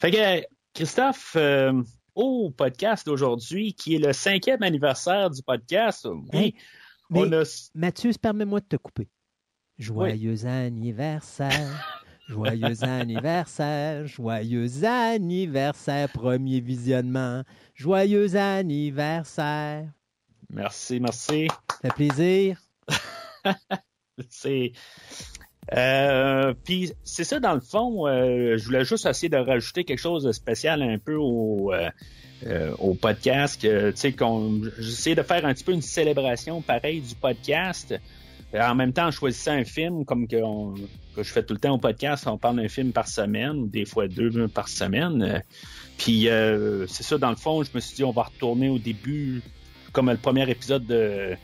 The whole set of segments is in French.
Fait que, Christophe, euh, au podcast d'aujourd'hui, qui est le cinquième anniversaire du podcast, oui, on a... Mathieu, permets-moi de te couper. Joyeux anniversaire. Joyeux anniversaire, joyeux anniversaire, premier visionnement. Joyeux anniversaire. Merci, merci. Ça fait plaisir. c'est. Euh, puis c'est ça dans le fond. Euh, je voulais juste essayer de rajouter quelque chose de spécial un peu au, euh, au podcast. Tu sais qu'on, j'essaie de faire un petit peu une célébration pareille du podcast. En même temps, en choisissant un film comme que, que je fais tout le temps au podcast, on parle d'un film par semaine, des fois deux par semaine. Puis c'est ça dans le fond. Je me suis dit on va retourner au début comme le premier épisode de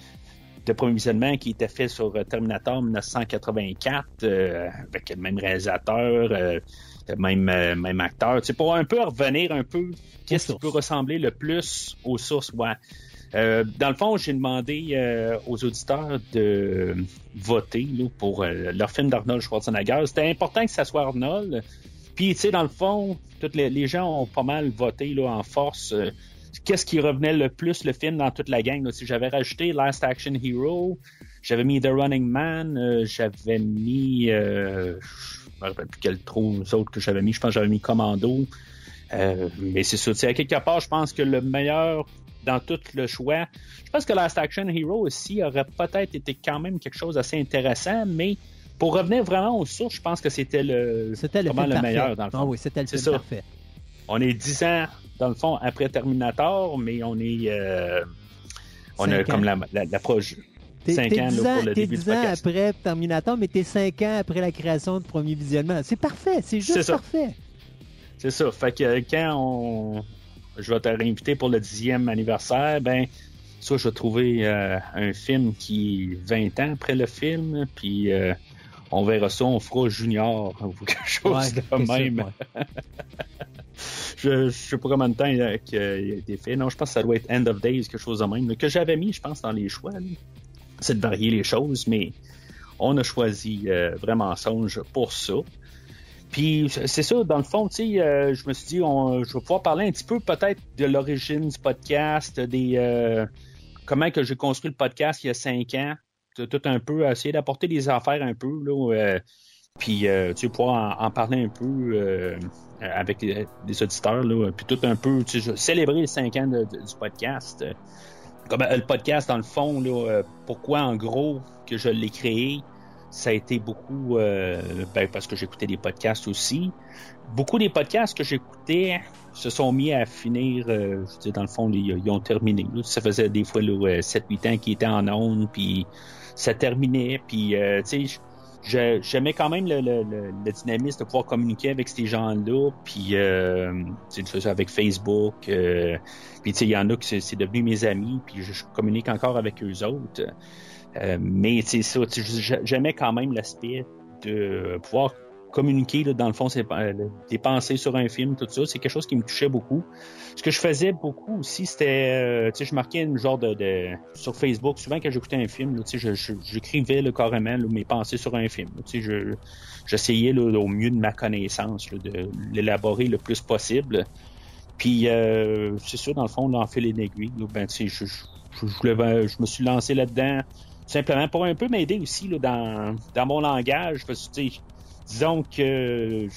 de premier visionnement qui était fait sur euh, Terminator 1984 euh, avec le même réalisateur, euh, le même, même acteur. Tu sais, pour un peu revenir un peu, qu'est-ce qui peut ressembler le plus aux sources, ouais. dans le fond, j'ai demandé aux auditeurs de voter pour leur film d'Arnold Schwarzenegger. C'était important que ça soit Arnold. Puis, tu sais, dans le fond, toutes les, les, gens ont pas mal voté là, en force qu'est-ce qui revenait le plus le film dans toute la gang. J'avais rajouté Last Action Hero, j'avais mis The Running Man, euh, j'avais mis euh, je me rappelle plus quel trop autres que j'avais mis, je pense que j'avais mis Commando. Euh, mais c'est ça. À quelque part, je pense que le meilleur dans tout le choix, je pense que Last Action Hero aussi aurait peut-être été quand même quelque chose d'assez intéressant, mais pour revenir vraiment aux sources, je pense que c'était le, c'était le, le meilleur dans le fond. Ah oui, c'était le film parfait. On est dix ans dans le fond, après Terminator, mais on est. Euh, on a comme l'approche. La, 5 ans, là, pour le début 10 ans après Terminator, mais t'es 5 ans après la création de premier visionnement. C'est parfait, c'est juste parfait. C'est ça. Fait que quand on. Je vais te réinviter pour le dixième anniversaire, ben. Soit je vais trouver euh, un film qui est 20 ans après le film, puis euh, on verra ça, on fera Junior ou quelque chose de même. je, je sais pas combien de temps il a, été fait. Non, je pense que ça doit être End of Days, quelque chose de même. que j'avais mis, je pense, dans les choix. C'est de varier les choses, mais on a choisi euh, vraiment Songe pour ça. Puis c'est ça, dans le fond, tu sais, euh, je me suis dit, je vais pouvoir parler un petit peu peut-être de l'origine du podcast, des euh, comment que j'ai construit le podcast il y a cinq ans, tout un peu, essayer d'apporter des affaires un peu là. Puis, euh, tu sais, pouvoir en, parler un peu euh, avec les, auditeurs, là, puis tout un peu, tu sais, célébrer les cinq ans du podcast. Comme euh, le podcast, dans le fond, là, pourquoi, en gros, que je l'ai créé, ça a été beaucoup ben, parce que j'écoutais des podcasts aussi. Beaucoup des podcasts que j'écoutais se sont mis à finir, je veux dans le fond, ils, ont terminé. Ça faisait des fois 7-8 ans qu'ils étaient en ondes, puis ça terminait, puis, tu sais, j'aimais quand même le, le, le, dynamisme de pouvoir communiquer avec ces gens-là, puis euh, avec Facebook, euh, puis il y en a que c'est devenu mes amis, puis je, communique encore avec eux autres. Euh, mais c'est ça, j'aimais quand même l'aspect de pouvoir communiquer, là, dans le fond, c'est euh, des pensées sur un film, tout ça, c'est quelque chose qui me touchait beaucoup. Ce que je faisais beaucoup aussi, c'était, euh, tu sais, je marquais une genre de, de, sur Facebook, souvent quand j'écoutais un film, tu sais, j'écrivais le carrément mes pensées sur un film. Tu sais, j'essayais au mieux de ma connaissance de l'élaborer le plus possible. Puis euh, c'est sûr, dans le fond, on fait les aiguilles. ben, tu sais, je, je, je, je me suis lancé là-dedans simplement pour un peu m'aider aussi là, dans, dans mon langage. Parce que, disons que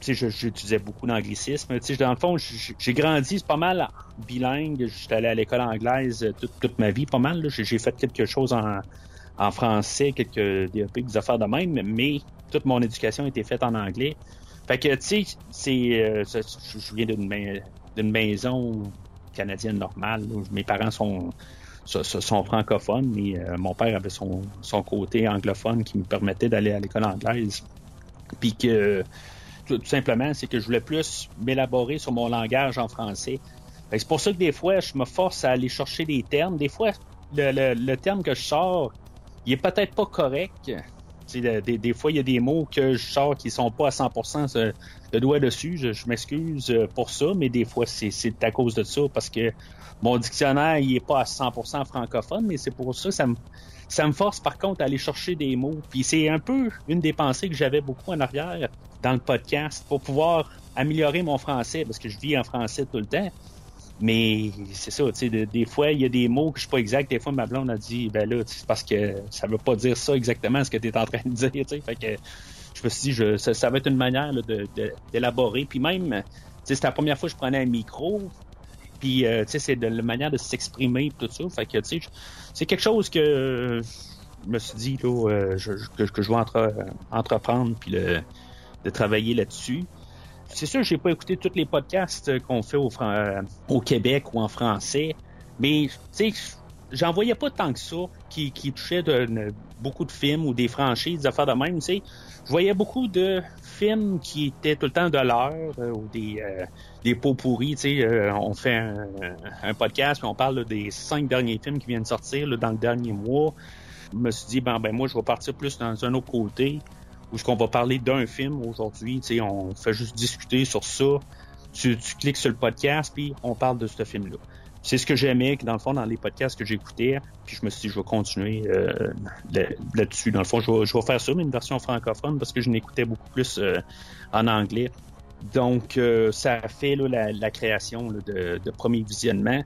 j'utilisais beaucoup d'anglicisme. Dans le fond, j'ai grandi pas mal bilingue. J'étais allé à l'école anglaise toute, ma vie, pas mal. J'ai fait quelque chose en, français, quelques des affaires de même, mais toute mon éducation été faite en anglais. Fait que, tu sais, c'est, euh, je viens d'une maison canadienne normale. mes parents sont, francophones, mais euh, mon père avait son côté anglophone qui me permettait d'aller à l'école anglaise. Puis que tout, simplement, c'est que je voulais plus m'élaborer sur mon langage en français. C'est pour ça que des fois, je me force à aller chercher des termes. Des fois, le, terme que je sors, il est peut-être pas correct. Des, fois, il y a des mots que je sors qui sont pas à 100% le doigt dessus. Je, m'excuse pour ça, mais des fois, c'est à cause de ça parce que mon dictionnaire, il est pas à 100% francophone, mais c'est pour ça que ça me, ça me force par contre à aller chercher des mots. Puis c'est un peu une des pensées que j'avais beaucoup en arrière dans le podcast pour pouvoir améliorer mon français parce que je vis en français tout le temps. Mais c'est ça, tu sais, des fois, il y a des mots que je suis pas exact. Des fois, ma blonde a dit, ben là, c'est parce que ça veut pas dire ça exactement ce que tu es en train de dire, tu sais. Fait que je me suis dit, je, ça, va être une manière d'élaborer. Puis même, tu sais, c'était la première fois que je prenais un micro. Puis, euh, tu sais, c'est de la manière de s'exprimer tout ça. Fait que, tu sais, c'est quelque chose que je me suis dit, là, euh, que, je vais entreprendre, puis de travailler là-dessus. C'est sûr, j'ai pas écouté tous les podcasts qu'on fait au, euh, au, Québec ou en français, mais tu sais, j'en voyais pas tant que ça qui, touchait beaucoup de films ou des franchises, des affaires de même. Tu sais, je voyais beaucoup de films qui étaient tout le temps de l'heure euh, ou des euh, des pots pourris. Tu sais, on fait un, podcast, on parle des cinq derniers films qui viennent de sortir dans le dernier mois. Je me suis dit, ben, ben moi, je vais partir plus dans un autre côté où est-ce qu'on va parler d'un film aujourd'hui, tu sais, on fait juste discuter sur ça. Tu, cliques sur le podcast, puis on parle de ce film-là. C'est ce que j'aimais, dans le fond, dans les podcasts que j'écoutais, puis je me suis dit, je vais continuer euh, là-dessus. Dans le fond, je vais, faire ça, mais une version francophone, parce que je n'écoutais beaucoup plus euh, en anglais. Donc, euh, ça a fait là, la, création de, de, premier visionnement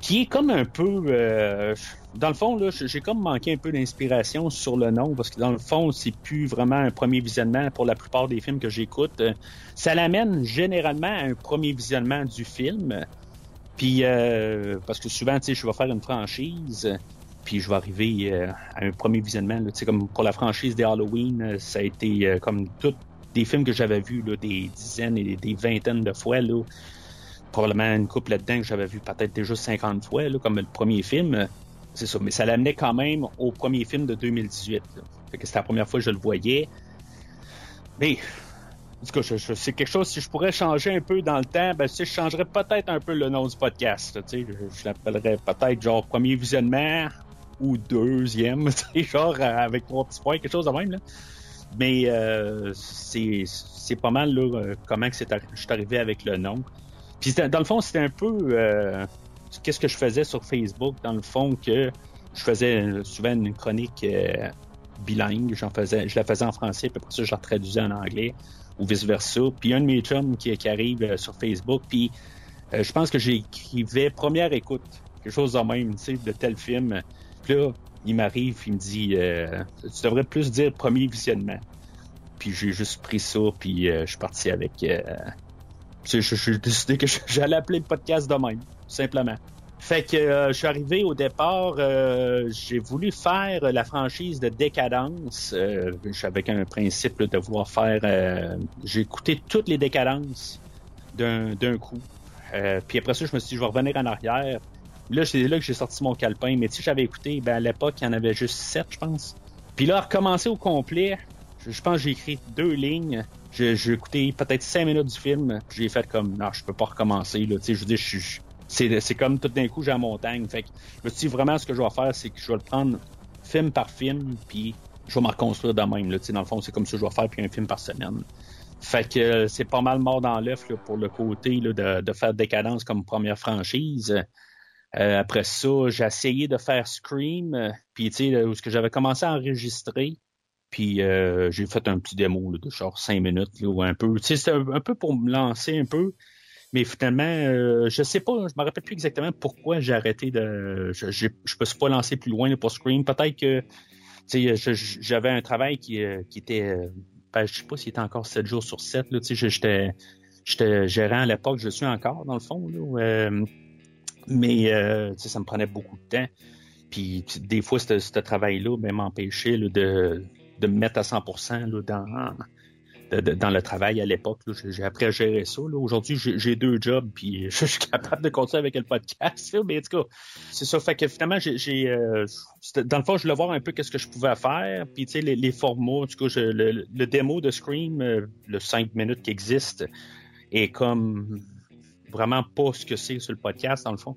qui est comme un peu... Euh, dans le fond, j'ai comme manqué un peu d'inspiration sur le nom, parce que dans le fond, c'est plus vraiment un premier visionnement pour la plupart des films que j'écoute. Euh, ça l'amène généralement à un premier visionnement du film. Puis, euh, parce que souvent, tu sais, je vais faire une franchise, puis je vais arriver à un premier visionnement. Tu sais, comme pour la franchise des Halloween, ça a été comme tous des films que j'avais vus des dizaines et des vingtaines de fois. Probablement une couple là-dedans que j'avais vu peut-être déjà 50 fois, comme le premier film. C'est ça, mais ça l'amenait quand même au premier film de 2018. Fait que c'était la première fois que je le voyais. Mais, en tout cas, c'est quelque chose, si je pourrais changer un peu dans le temps, ben, je changerais peut-être un peu le nom du podcast. je, je l'appellerais peut-être genre premier visionnement ou deuxième, genre avec trois petits points, quelque chose de même. Mais euh, c'est pas mal là, euh, comment que je suis arrivé avec le nom. Puis dans le fond, c'était un peu euh, qu'est-ce que je faisais sur Facebook, dans le fond, que je faisais souvent une chronique euh, bilingue, j'en faisais, je la faisais en français, puis après ça, je la traduisais en anglais, ou vice-versa. Puis un de mes chums qui, arrive euh, sur Facebook, puis je pense que j'écrivais première écoute, quelque chose de même, tu sais, de tel film. Puis là, il m'arrive, il me dit, tu devrais plus dire premier visionnement. Puis j'ai juste pris ça, puis je suis parti avec j'ai décidé que j'allais appeler le podcast de même, simplement. Fait que euh, je suis arrivé au départ, euh, j'ai voulu faire la franchise de Décadence. Euh, avec un principe de vouloir faire. Euh, j'ai écouté toutes les décadences d'un coup. puis après ça, je me suis dit, je vais revenir en arrière. Là, c'est là que j'ai sorti mon calepin. Mais si j'avais écouté, ben, à l'époque, il y en avait juste sept, je pense. Puis là, recommencer au complet, je pense que j'ai écrit deux lignes. J'ai écouté peut-être cinq minutes du film. J'ai fait comme, non, je peux pas recommencer. Là. Je veux dire, je, c'est comme tout d'un coup, j'ai la montagne. Fait que je me vraiment, ce que je vais faire, c'est que je vais le prendre film par film, puis je vais m'en reconstruire de même. Là. Dans le fond, c'est comme ça que je vais faire, puis un film par semaine. Fait que euh, c'est pas mal mort dans l'œuf pour le côté là, de, de, faire Décadence comme première franchise. Euh, après ça, j'ai essayé de faire Scream, puis tu sais, où ce que j'avais commencé à enregistrer, puis euh, j'ai fait un petit démo de genre cinq minutes ou un peu. Tu sais, c'était un, peu pour me lancer un peu. Mais finalement, euh, je sais pas, je me rappelle plus exactement pourquoi j'ai arrêté de. Je, je, je pas lancé plus loin pour Scream. Peut-être que j'avais un travail qui, euh, qui était. Ben, je sais pas s'il était encore 7 jours sur 7. Là, j'étais, j'étais gérant à l'époque, je suis encore dans le fond. Là, mais ça me prenait beaucoup de temps. Puis des fois, ce travail-là ben, m'empêchait de, de me mettre à 100% là, dans, dans le travail à l'époque. J'ai appris à gérer ça. Aujourd'hui, j'ai deux jobs, puis je suis capable de continuer avec le podcast. Mais en tout c'est ça. Fait que finalement, j'ai, euh, dans le fond, je voulais voir un peu qu'est-ce que je pouvais faire. Puis tu sais, les, formats, en tout cas, le, démo de Scream, euh, le 5 minutes qui existe, est comme vraiment pas ce que c'est sur le podcast, dans le fond.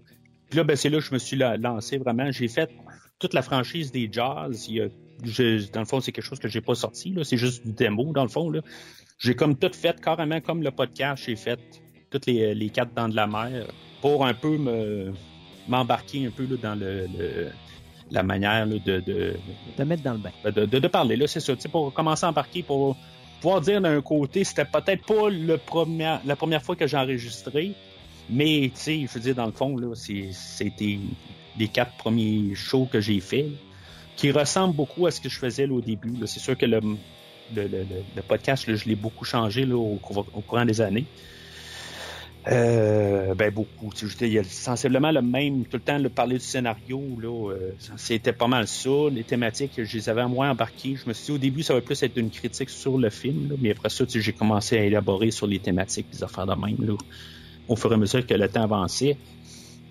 Puis là, ben, c'est là que je me suis lancé vraiment. J'ai fait toute la franchise des Jazz il y a dans le fond, c'est quelque chose que j'ai pas sorti. C'est juste du démo, dans le fond. J'ai comme tout fait, carrément comme le podcast, j'ai fait toutes les, les quatre dents de la mer pour un peu me m'embarquer un peu dans le, la manière de, de, de mettre dans le bain. De, de, parler, là, c'est ça. Pour commencer à embarquer, pour pouvoir dire d'un côté, c'était peut-être pas le premier, la première fois que j'ai enregistré, mais je veux dire, dans le fond, c'était les quatre premiers shows que j'ai faits, qui ressemblent beaucoup à ce que je faisais au début. C'est sûr que le, le, le, podcast, je l'ai beaucoup changé là, au, courant des années. Euh, ben beaucoup. Il y a sensiblement le même, tout le temps, le parler du scénario, là, euh, c'était pas mal ça. Les thématiques, je les avais moins embarquées. Je me suis dit au début, ça va plus être une critique sur le film, mais après ça, j'ai commencé à élaborer sur les thématiques, les affaires de même, là, au fur et à mesure que le temps avançait.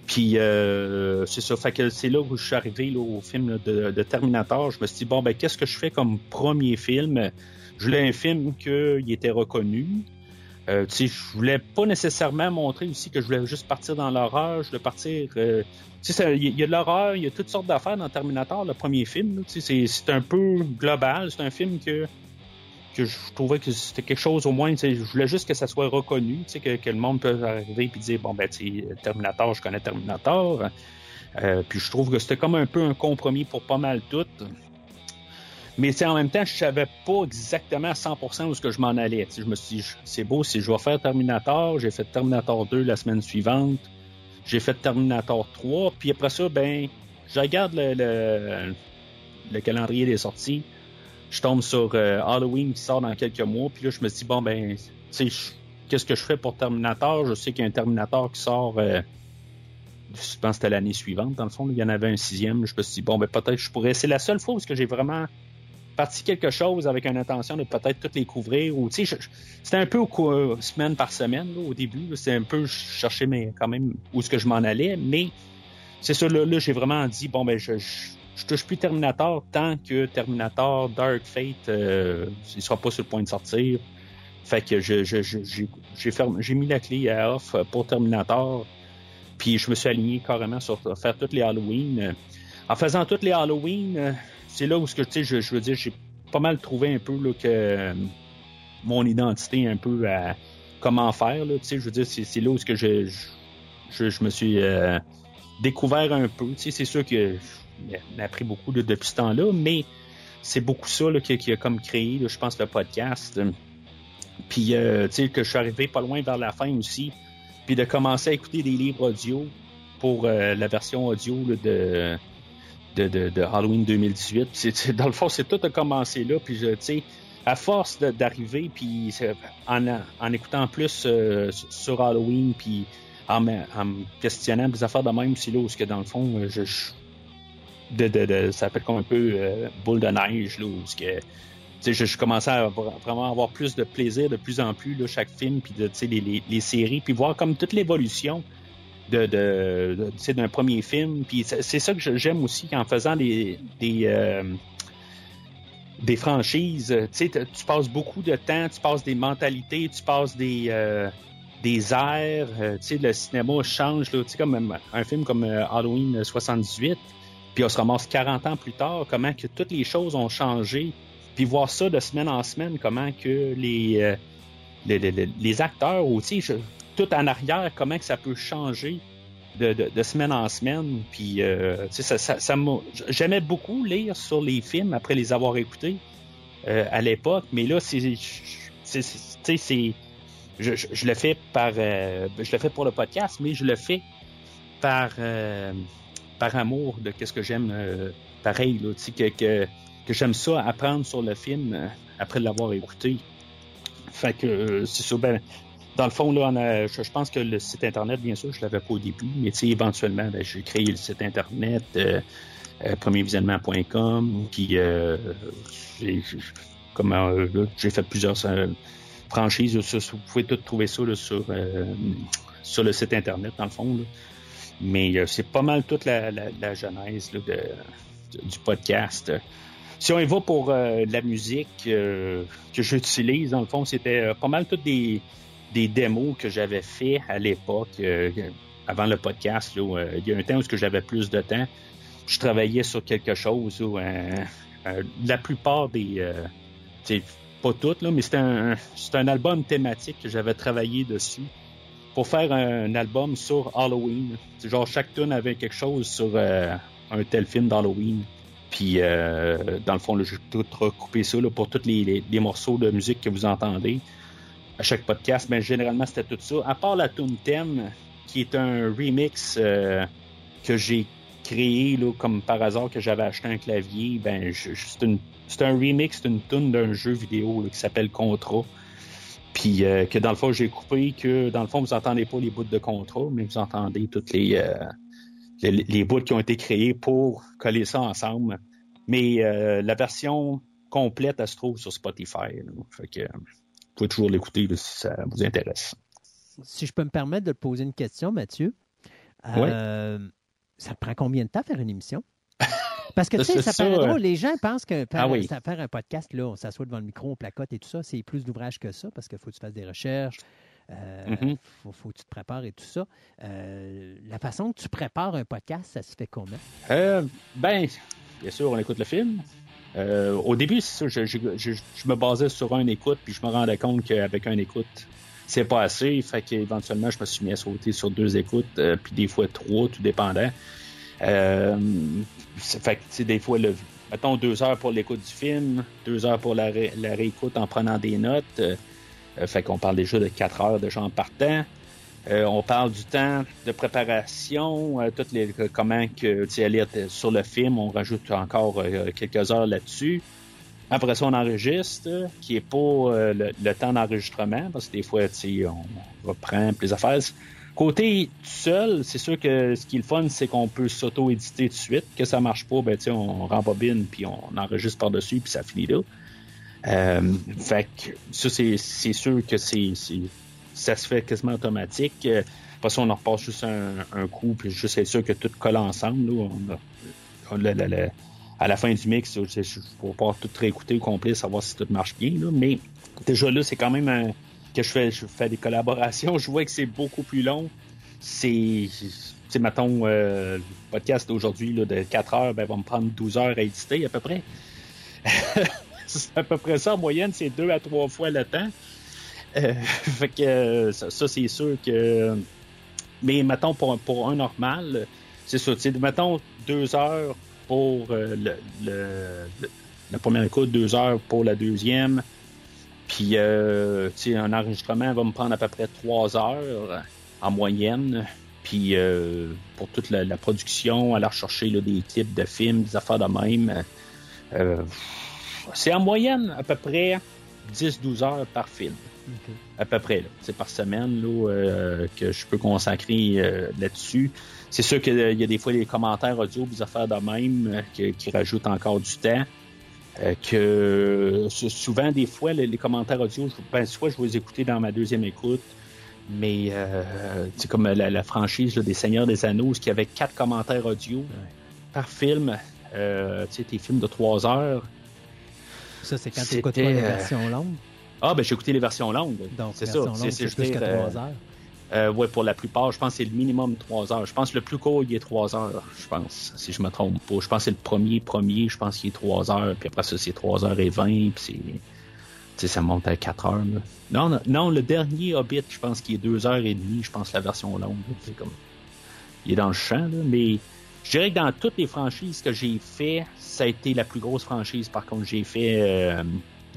Puis euh, c'est ça, fait que c'est là où je suis arrivé au film de, Terminator. Je me suis dit bon ben qu'est-ce que je fais comme premier film? Je voulais un film qui était reconnu, euh, je voulais pas nécessairement montrer aussi que je voulais juste partir dans l'horreur, je voulais partir. Euh, il y, a de l'horreur, il y a toutes sortes d'affaires dans Terminator, le premier film. C'est un peu global, c'est un film que que je trouvais que c'était quelque chose au moins, je voulais juste que ça soit reconnu, que, que le monde peut arriver et dire bon ben Terminator, je connais Terminator. Euh, puis je trouve que c'était comme un peu un compromis pour pas mal tout. Mais en même temps, je savais pas exactement à 100% où ce que je m'en allais. je me suis dit, c'est beau, si je vais faire Terminator, j'ai fait Terminator 2 la semaine suivante, j'ai fait Terminator 3, puis après ça, ben, je regarde le, le, calendrier des sorties, je tombe sur euh, Halloween qui sort dans quelques mois, puis là, je me dis, bon, ben, tu sais, qu'est-ce que je fais pour Terminator? Je sais qu'il y a un Terminator qui sort... Euh, je pense que c'était l'année suivante, dans le fond. Il y en avait un sixième. Je me suis dit, bon, ben peut-être je pourrais. C'est la seule fois où j'ai vraiment parti quelque chose avec une intention de peut-être toutes les couvrir ou tu sais c'était un peu au, semaine par semaine au début c'était un peu chercher mais quand même où est-ce que je m'en allais mais c'est ça là, j'ai vraiment dit bon ben je, je, touche plus Terminator tant que Terminator Dark Fate euh, il sera pas sur le point de sortir fait que je, j'ai j'ai mis la clé à off pour Terminator puis je me suis aligné carrément sur faire toutes les Halloween en faisant toutes les Halloween c'est là où ce que je, je, veux dire, j'ai pas mal trouvé un peu là, que mon identité un peu à comment faire. Là, je veux dire, c'est, là où ce que je, je, je me suis euh, découvert un peu. C'est sûr que j'ai appris beaucoup depuis ce temps-là, mais c'est beaucoup ça qui, a comme créé, je pense, le podcast. Puis, euh, tu sais, que je suis arrivé pas loin vers la fin aussi, puis de commencer à écouter des livres audio pour la version audio de de, Halloween 2018. C'est, dans le fond, c'est tout a commencé là. Puis, tu sais, à force d'arriver, puis en, en écoutant plus euh, sur Halloween, puis en, me questionnant des affaires de même, c'est là où, que dans le fond, euh, je, de, de, ça fait comme un peu euh, boule de neige, là, où que, je, je commençais à vraiment avoir plus de plaisir de plus en plus, là, chaque film, puis de, les, les, les séries, puis voir comme toute l'évolution de, de, d'un premier film. Puis c'est ça que j'aime aussi en faisant des des, euh, des franchises. Tu passes beaucoup de temps, tu passes des mentalités, tu passes des euh, des airs. Le cinéma change. Comme un film comme Halloween 78. Puis on se ramasse 40 ans plus tard, comment que toutes les choses ont changé. Puis voir ça de semaine en semaine, comment que les les, les, les acteurs aussi, tout en arrière, comment que ça peut changer de, semaine en semaine. Puis, euh, ça, ça, ça j'aimais beaucoup lire sur les films après les avoir écoutés euh, à l'époque, mais là, c'est, c'est, je, je, le fais par, euh, je le fais pour le podcast, mais je le fais par, par amour de qu'est-ce que j'aime, pareil, là, que, que, que j'aime ça apprendre sur le film après l'avoir écouté. Fait que c'est ça. Ben, dans le fond, là, je, pense que le site Internet, bien sûr, je l'avais pas au début, mais éventuellement, ben, j'ai créé le site Internet, euh, euh premiervisionnement.com, puis euh, j'ai, euh, fait plusieurs franchises. vous pouvez tout trouver ça sur, sur le site Internet, dans le fond. Mais c'est pas mal toute la, la, genèse du podcast. Si on y va pour la musique que j'utilise, dans le fond, c'était pas mal toutes des des démos que j'avais fait à l'époque, euh, avant le podcast. Là, euh, il y a un temps où j'avais plus de temps. Je travaillais sur quelque chose, un, la plupart des, pas toutes là, mais c'était un, un album thématique que j'avais travaillé dessus pour faire un, album sur Halloween. genre chaque tune avait quelque chose sur un tel film d'Halloween. Puis, dans le fond, j'ai tout recoupé ça pour tous les, morceaux de musique que vous entendez à chaque podcast. Généralement, c'était tout ça. À part la tune thème, qui est un remix euh, que j'ai créé comme par hasard que j'avais acheté un clavier. Ben, c'est un remix d'une tune d'un jeu vidéo qui s'appelle Contra. Puis euh, que dans le fond, j'ai coupé que dans le fond, vous entendez pas les bouts de Contra, mais vous entendez toutes les, euh, les, bouts qui ont été créés pour coller ça ensemble. Mais la version complète, elle se trouve sur Spotify. Fait que vous pouvez toujours l'écouter si ça vous intéresse si je peux me permettre de te poser une question, Mathieu, euh, ça prend combien de temps faire une émission? Parce que, tu sais, ça, paraît drôle. Les gens pensent que faire, ah faire un podcast, là, on s'assoit devant le micro, on placote et tout ça, c'est plus d'ouvrage que ça parce qu'il faut que tu fasses des recherches, il euh, mm-hmm. faut, que tu te prépares et tout ça. Euh, la façon que tu prépares un podcast, ça se fait comment? ben, bien sûr, on écoute le film. au début, ça, je, je, me basais sur un écoute, puis je me rendais compte qu'avec un écoute, c'est pas assez. Fait qu'éventuellement, je me suis mis à sauter sur deux écoutes, euh, puis des fois trois, tout dépendant. Euh, fait que, des fois, le, mettons deux heures pour l'écoute du film, deux heures pour la, réécoute en prenant des notes. Euh, fait qu'on parle déjà de quatre heures de gens partant. Euh, on parle du temps de préparation, toutes les comment que tu aller sur le film, on rajoute encore quelques heures là-dessus. Après ça, on enregistre, qui est pas euh, le, temps d'enregistrement, parce que des fois, on reprend les affaires. Côté seul, c'est sûr que ce qui est le fun, c'est qu'on peut s'auto-éditer tout de suite. Que ça marche pas, ben, on rembobine, puis on enregistre par-dessus, puis ça finit là. Euh, fait que ça, c'est sûr que c'est ça se fait quasiment automatique. Après ça, on en repasse juste un, coup, puis juste être sûr que tout colle ensemble. Là. On a, à la fin du mix, je ne pas tout réécouter au complet, savoir si tout marche bien, mais déjà là, c'est quand même un, que je fais, je fais des collaborations. Je vois que c'est beaucoup plus long. C'est, mettons, euh, le podcast d'aujourd'hui de 4 heures, ben, va me prendre 12 heures à éditer à peu près. c'est à peu près ça en moyenne, c'est deux à trois fois le temps. Euh, fait que ça, c'est sûr que. Mais mettons, pour, pour un normal, c'est ça. Mettons deux heures pour euh, le, la première écoute, deux heures pour la deuxième. Puis, euh, un enregistrement va me prendre à peu près trois heures en moyenne. Puis, euh, pour toute la, production, aller rechercher des clips de films, des affaires de même. Euh, c'est en moyenne à peu près 10-12 heures par film. À peu près, c'est par semaine là, que je peux consacrer là-dessus. C'est sûr qu'il y a des fois des commentaires audio, des affaires de même euh, qui, rajoutent encore du temps. Euh, que souvent, des fois, les, commentaires audio, ben, soit je vais les écouter dans ma deuxième écoute, mais c'est euh, comme la, franchise des Seigneurs des Anneaux, qui avait quatre commentaires audio par film. Euh, tu sais, tes films de trois heures. Ça, c'est quand tu écoutes les versions longues? Ah, ben j'ai écouté les versions longues. Donc, c'est ça. C'est que trois heures. Euh, ouais, pour la plupart, je pense que c'est le minimum 3 heures. Je pense que le plus court, il est 3 heures, je pense, si je me trompe pas. Je pense que c'est le premier, premier, je pense qu'il est 3 heures, puis après ça, c'est 3 heures et 20, puis c'est... Tu sais, ça monte à 4 heures. Non, non, le dernier Hobbit, je pense qu'il est 2 heures et demie, je pense, la version longue. C'est comme... Il est dans le champ, là, mais je dirais que dans toutes les franchises que j'ai fait, ça a été la plus grosse franchise. Par contre, j'ai fait euh,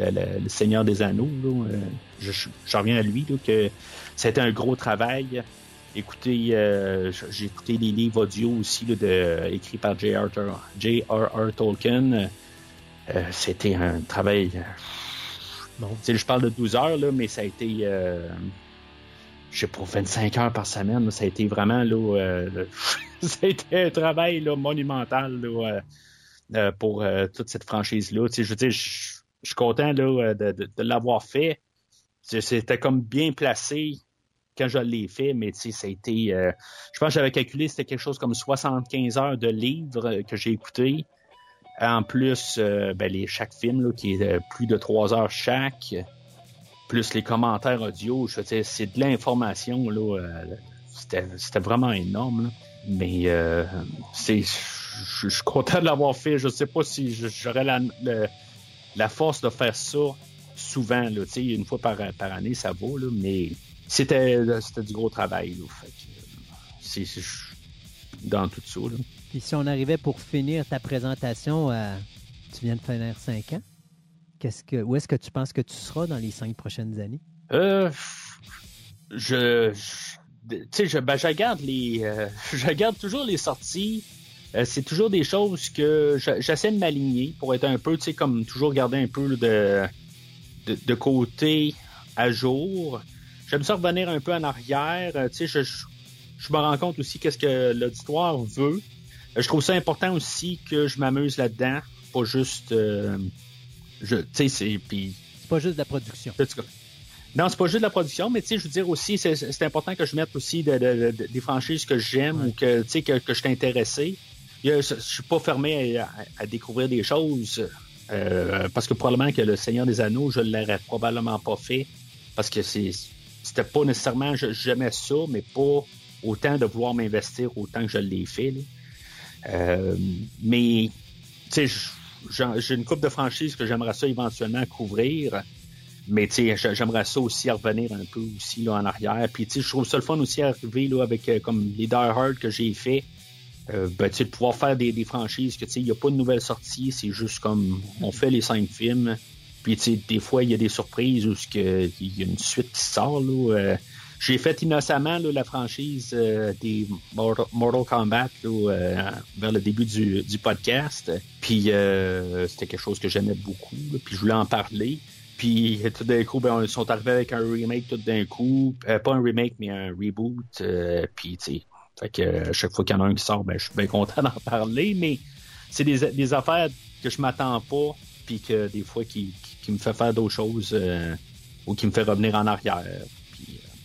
le, Seigneur des Anneaux. Là, euh, je, reviens à lui, là, que c'était un gros travail. Écoutez, euh, j'ai écouté les livres audio aussi là, écrits par J.R.R. Tolkien. Euh, c'était un travail. Bon. Je parle de 12 heures, là, mais ça a été. Euh, je sais pas, 25 heures par semaine. ça a été vraiment. Là, ça a été un travail là, monumental là, pour toute cette franchise-là. Je veux dire, je suis content là, de, de, l'avoir fait. C'était comme bien placé quand je l'ai fait, mais ça a été. Euh, je pense que j'avais calculé, c'était quelque chose comme 75 heures de livres que j'ai écouté. En plus, euh, ben, les, chaque film là, qui est euh, plus de 3 heures chaque, plus les commentaires audio, je c'est de l'information. là. c'était, vraiment énorme. Mais je suis content de l'avoir fait. Je sais pas si j'aurais la, la, force de faire ça souvent. Là, une fois par, par année, ça vaut, là, mais c'était du gros travail. c'est dans tout ça. Là. Puis si on arrivait pour finir ta présentation, euh, tu viens de finir cinq ans. Qu'est-ce que, où est-ce que tu penses que tu seras dans les cinq prochaines années? Euh, je, tu sais, je, ben, je regarde les, euh, je regarde toujours les sorties. Euh, c'est toujours des choses que j'essaie de m'aligner pour être un peu, tu sais, comme toujours garder un peu de, de, de côté à jour. J'aime ça revenir un peu en arrière. Tu sais, je, je me rends compte aussi qu'est-ce que l'auditoire veut. Je trouve ça important aussi que je m'amuse là-dedans, pas juste. Euh, je, tu sais, c'est. Puis... C'est pas juste de la production. Non, c'est pas juste de la production, mais tu sais, je veux dire aussi, c'est important que je mette aussi de, des franchises que j'aime ou que, tu sais, que, que je suis intéressé. Je, suis pas fermé à, découvrir des choses euh, parce que probablement que le Seigneur des Anneaux, je l'aurais probablement pas fait parce que c'était pas nécessairement j'aimais ça, mais pas autant de vouloir m'investir autant que je l'ai fait. Euh, mais, tu sais, j'ai une coupe de franchise que j'aimerais ça éventuellement couvrir. Mais tu sais, j'aimerais ça aussi revenir un peu aussi là, en arrière. Puis tu sais, je trouve ça le fun aussi arriver là, avec euh, comme les Die Hard que j'ai fait. Euh, ben, de pouvoir faire des, des franchises que tu sais, il n'y a pas de nouvelle sortie, c'est juste comme on fait les cinq films. Puis des fois, il y a des surprises où il y a une suite qui sort. Là, euh, j'ai fait innocemment la franchise euh, des Mortal, Kombat euh, vers le début du, podcast. Puis euh, c'était quelque chose que j'aimais beaucoup. puis je voulais en parler. Puis tout d'un coup, ben, ils sont arrivés avec un remake tout d'un coup. pas un remake, mais un reboot. puis tu sais, que à chaque fois qu'il y en a un qui sort, ben, je suis bien content d'en parler. Mais c'est des, affaires que je m'attends pas. Puis que des fois qui, me fait faire d'autres choses ou qui me fait revenir en arrière.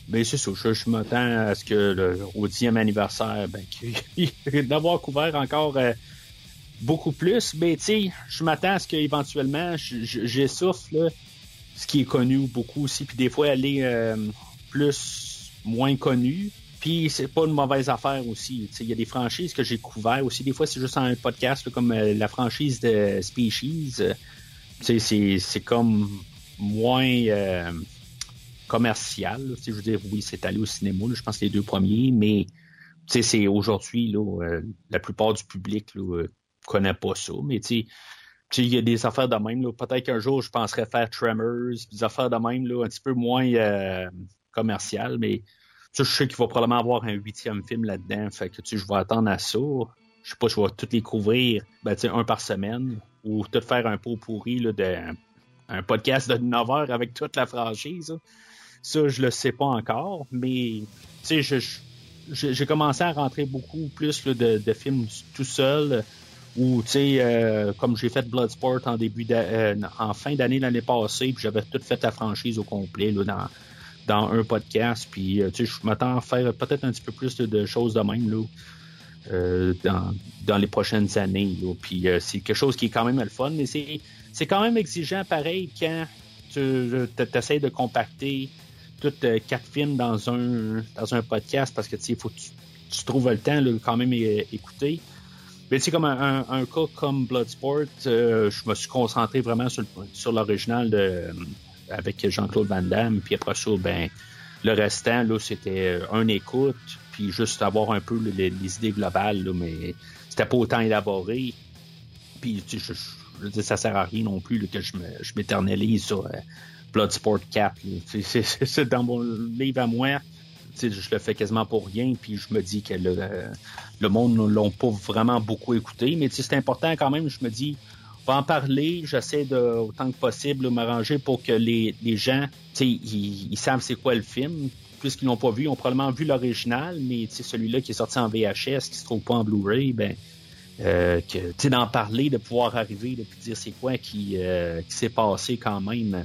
Ben c'est ça, je, m'attends à ce que le, au dixième anniversaire, ben, d'avoir couvert encore euh, beaucoup plus. Mais tu je m'attends à ce qu'éventuellement j'essouffle ce qui est connu beaucoup aussi, puis des fois aller euh, plus moins connu. Puis c'est pas une mauvaise affaire aussi. Il y a des franchises que j'ai couvert aussi. Des fois, c'est juste un podcast comme euh, la franchise de Species. sais c'est comme moins commercial. je veux dire, oui, c'est allé au cinéma, je pense les deux premiers, mais c'est aujourd'hui, euh, la plupart du public ne euh, connaît pas ça. Mais il y a des affaires de même. Peut-être qu'un jour, je penserais faire Tremors, des affaires de même, là, un petit peu moins euh, commercial, mais je sais qu'il va probablement avoir un huitième film là-dedans. Fait que je vais attendre à ça. Je sais pas, je vais tous les couvrir ben, un par semaine ou tout faire un pot pourri là, de un podcast de 9 heures avec toute la franchise. Ça, je le sais pas encore, mais tu j'ai commencé à rentrer beaucoup plus de, films tout seul ou tu sais euh, comme j'ai fait Bloodsport en début euh, en fin d'année l'année passée puis j'avais tout fait la franchise au complet là, dans dans un podcast puis euh, tu je m'attends à faire peut-être un petit peu plus de, choses de même là dans, dans les prochaines années puis c'est quelque chose qui est quand même le fun mais c'est quand même exigeant pareil quand tu essaies de compacter toutes euh, quatre films dans un dans un podcast parce que tu faut que tu, trouves le temps de quand même écouter. Mais c'est comme un, cas comme Bloodsport, euh, je me suis concentré vraiment sur, sur l'original de avec Jean-Claude Van Damme, puis après ça, ben le restant, là, c'était un écoute, puis juste avoir un peu les, idées globales, là, mais c'était pas autant élaboré. Puis je, je, je, ça sert à rien non plus que je m'éternelise sur euh, Bloodsport 4. C'est dans mon livre à moi. je le fais quasiment pour rien, puis je me dis que le, le monde ne l'ont pas vraiment beaucoup écouté. Mais c'est important quand même, je me dis, on va en parler, j'essaie de autant que possible m'arranger pour que les, les gens, ils, ils savent c'est quoi le film. Puisqu'ils l'ont pas vu, ils ont probablement vu l'original, mais celui-là qui est sorti en VHS, qui se trouve pas en Blu-ray, ben euh, que d'en parler, de pouvoir arriver, de dire c'est quoi qui, euh, qui s'est passé quand même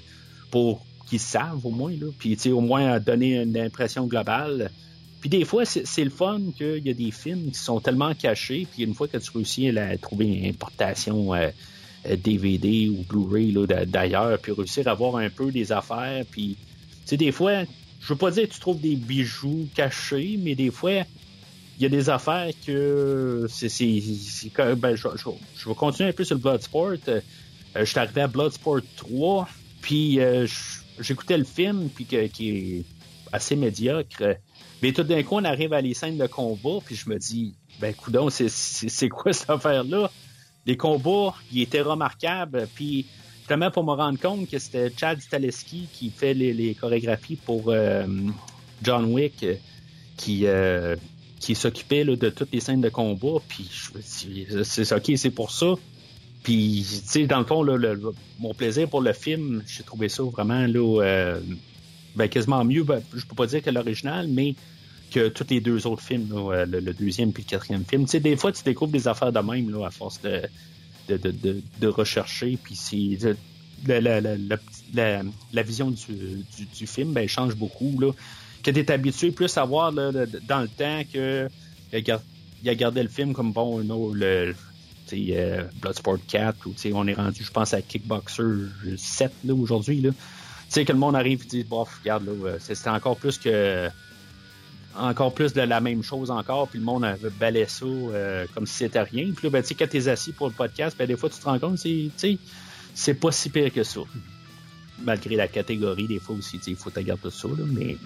pour qu'ils savent au moins, là, puis au moins donner une impression globale. Puis des fois, c'est le fun qu'il y a des films qui sont tellement cachés, puis une fois que tu réussis à trouver une importation DVD euh, ou Blu-ray d'ailleurs, puis réussir à voir un peu des affaires, puis des fois, je veux pas dire que tu trouves des bijoux cachés, mais des fois, il y a des affaires que c'est, ben, je, vais continuer un peu sur le Bloodsport. Euh, je suis arrivé à Bloodsport 3, puis euh, j'écoutais le film, puis qui est assez médiocre. Mais tout d'un coup, on arrive à les scènes de combat, puis je me dis, ben coudon, c'est quoi cette affaire-là? Les combats, ils étaient remarquables, puis justement pour me rendre compte que c'était Chad Staleski qui fait les, chorégraphies pour euh, John Wick, qui, qui s'occupait de toutes les scènes de combat. Puis c'est ok, c'est pour ça. Puis, tu sais, dans le fond, mon plaisir pour le film, j'ai trouvé ça vraiment là, euh, ben, quasiment mieux. Ben, je peux pas dire que l'original, mais que tous les deux autres films, le, deuxième puis le quatrième film. Tu sais, des fois, tu découvres des affaires de même là, à force de, de, de, de, rechercher. Puis la, la, la, la, vision du, du, film ben, change beaucoup. Là que tu es habitué plus à voir dans le temps que il a, gardé le film comme bon le euh, Bloodsport 4 ou on est rendu je pense à Kickboxer 7 là aujourd'hui tu sais que le monde arrive et dit bof regarde c'était encore plus que encore plus de la même chose encore puis le monde avait balayé ça euh, comme si c'était rien puis là ben, quand t'es assis pour le podcast ben, des fois tu te rends compte c'est c'est pas si pire que ça malgré la catégorie, des fois aussi, il faut que tu tout ça, là, mais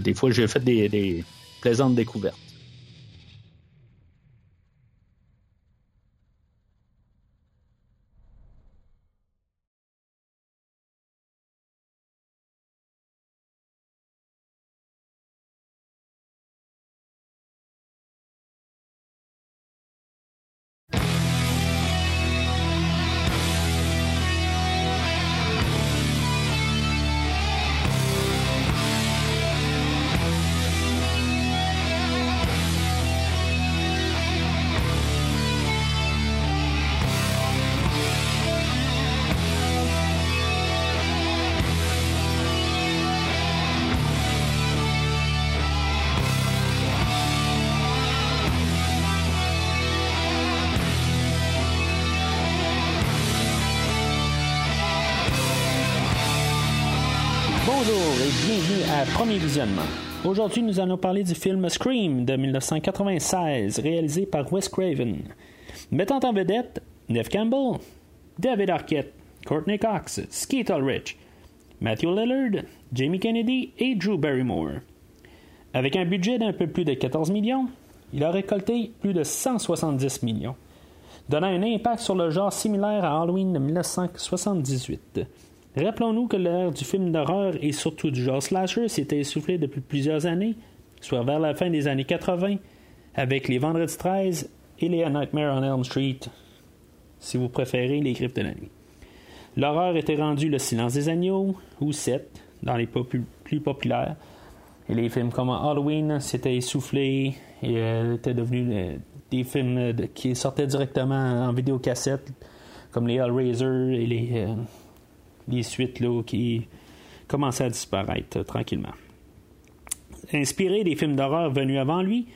des fois, j'ai fait des, des plaisantes découvertes. Premier visionnement. Aujourd'hui, nous allons parler du film Scream de 1996, réalisé par Wes Craven. Mettant en vedette Neve Campbell, David Arquette, Courtney Cox, Skeet Ulrich, Matthew Lillard, Jamie Kennedy et Drew Barrymore. Avec un budget d'un peu plus de 14 millions, il a récolté plus de 170 millions, donnant un impact sur le genre similaire à Halloween de 1978. Rappelons-nous que l'ère du film d'horreur et surtout du genre slasher s'était essoufflée depuis plusieurs années, soit vers la fin des années 80, avec les Vendredis 13 et les Nightmare on Elm Street, si vous préférez les griffes de la nuit. L'horreur était rendue Le Silence des Agneaux ou Sept dans les plus populaires. Et les films comme Halloween s'étaient essoufflés et euh, étaient devenus euh, des films euh, qui sortaient directement en vidéocassette, comme les Hellraiser et les les suites là, qui commençaient à disparaître euh, tranquillement. Inspiré des films d'horreur venus avant lui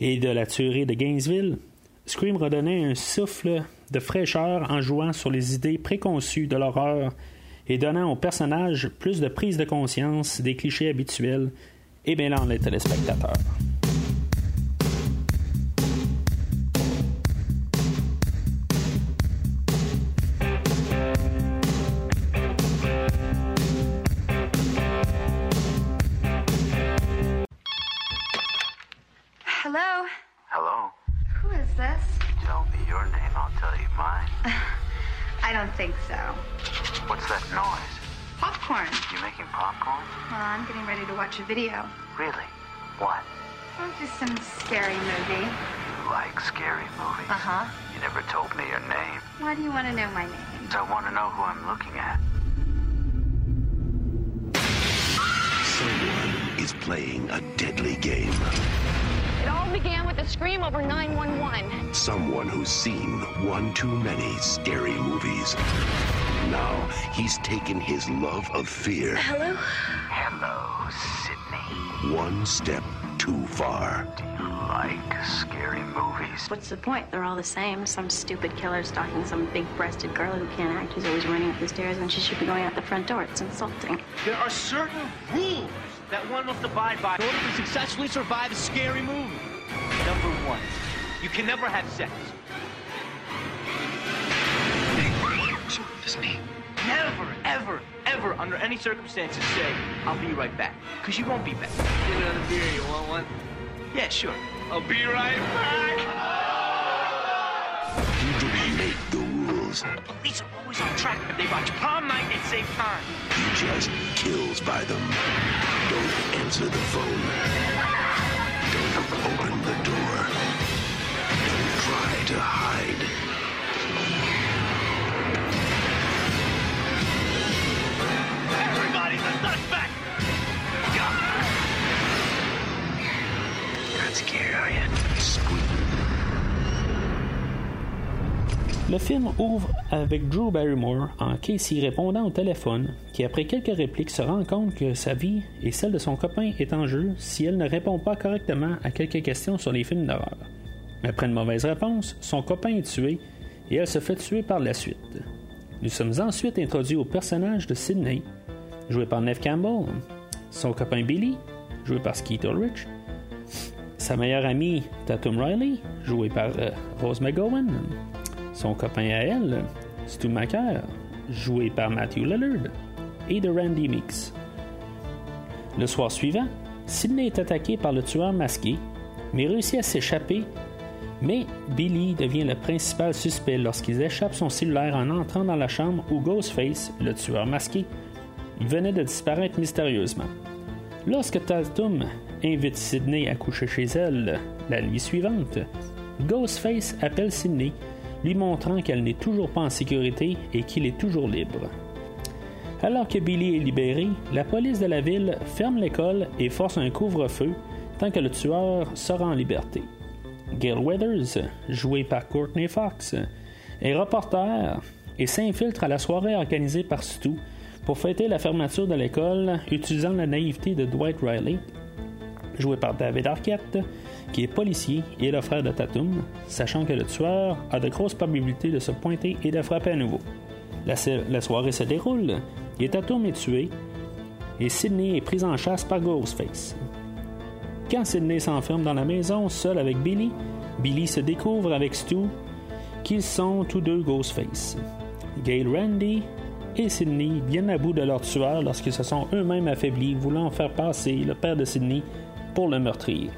et de la tuerie de Gainesville, Scream redonnait un souffle de fraîcheur en jouant sur les idées préconçues de l'horreur et donnant au personnage plus de prise de conscience des clichés habituels et mêlant les téléspectateurs. Video. Really? What? Oh, just some scary movie. You like scary movies? Uh-huh. You never told me your name. Why do you want to know my name? I want to know who I'm looking at. Someone is playing a deadly game. It all began with a scream over 911. Someone who's seen one too many scary movies. Now he's taken his love of fear. Hello? Hello, Sydney. One step too far. Do you like scary movies? What's the point? They're all the same. Some stupid killer stalking some big-breasted girl who can't act, who's always running up the stairs when she should be going out the front door. It's insulting. There are certain rules that one must abide by in order to successfully survive a scary movie. number one. You can never have sex. It's me. Never, ever, ever, under any circumstances, say, I'll be right back. Because you won't be back. Get another beer. You want one? Yeah, sure. I'll be right back. He didn't make the rules. The police are always on track. If they watch prom night at same time. He just kills by them. Don't answer the phone. Don't open the door. Don't try to hide. Le film ouvre avec Drew Barrymore en Casey répondant au téléphone, qui après quelques répliques se rend compte que sa vie et celle de son copain est en jeu si elle ne répond pas correctement à quelques questions sur les films d'horreur. Après une mauvaise réponse, son copain est tué et elle se fait tuer par la suite. Nous sommes ensuite introduits au personnage de Sidney, joué par Neve Campbell, son copain Billy, joué par Skeet Ulrich, sa meilleure amie Tatum Riley, jouée par euh, Rose McGowan, son copain à elle, Stu Macker, joué par Matthew Lillard, et de Randy Meeks. Le soir suivant, Sidney est attaqué par le tueur masqué, mais réussit à s'échapper. Mais Billy devient le principal suspect lorsqu'il échappe son cellulaire en entrant dans la chambre où Ghostface, le tueur masqué, venait de disparaître mystérieusement. Lorsque Tatum invite Sidney à coucher chez elle la nuit suivante, Ghostface appelle Sidney, lui montrant qu'elle n'est toujours pas en sécurité et qu'il est toujours libre. Alors que Billy est libéré, la police de la ville ferme l'école et force un couvre-feu tant que le tueur sera en liberté. Gail Weathers, joué par Courtney Fox, est reporter et s'infiltre à la soirée organisée par Stu pour fêter la fermeture de l'école utilisant la naïveté de Dwight Riley, joué par David Arquette, qui est policier et le frère de Tatum, sachant que le tueur a de grosses probabilités de se pointer et de frapper à nouveau. La, soirée se déroule et Tatum est tué et Sidney est pris en chasse par Ghostface. Quand Sidney s'enferme dans la maison seul avec Billy, Billy se découvre avec Stu qu'ils sont tous deux Ghostface. Gail Randy et Sidney viennent à bout de leur tueur lorsqu'ils se sont eux-mêmes affaiblis, voulant faire passer le père de Sidney pour le meurtrier.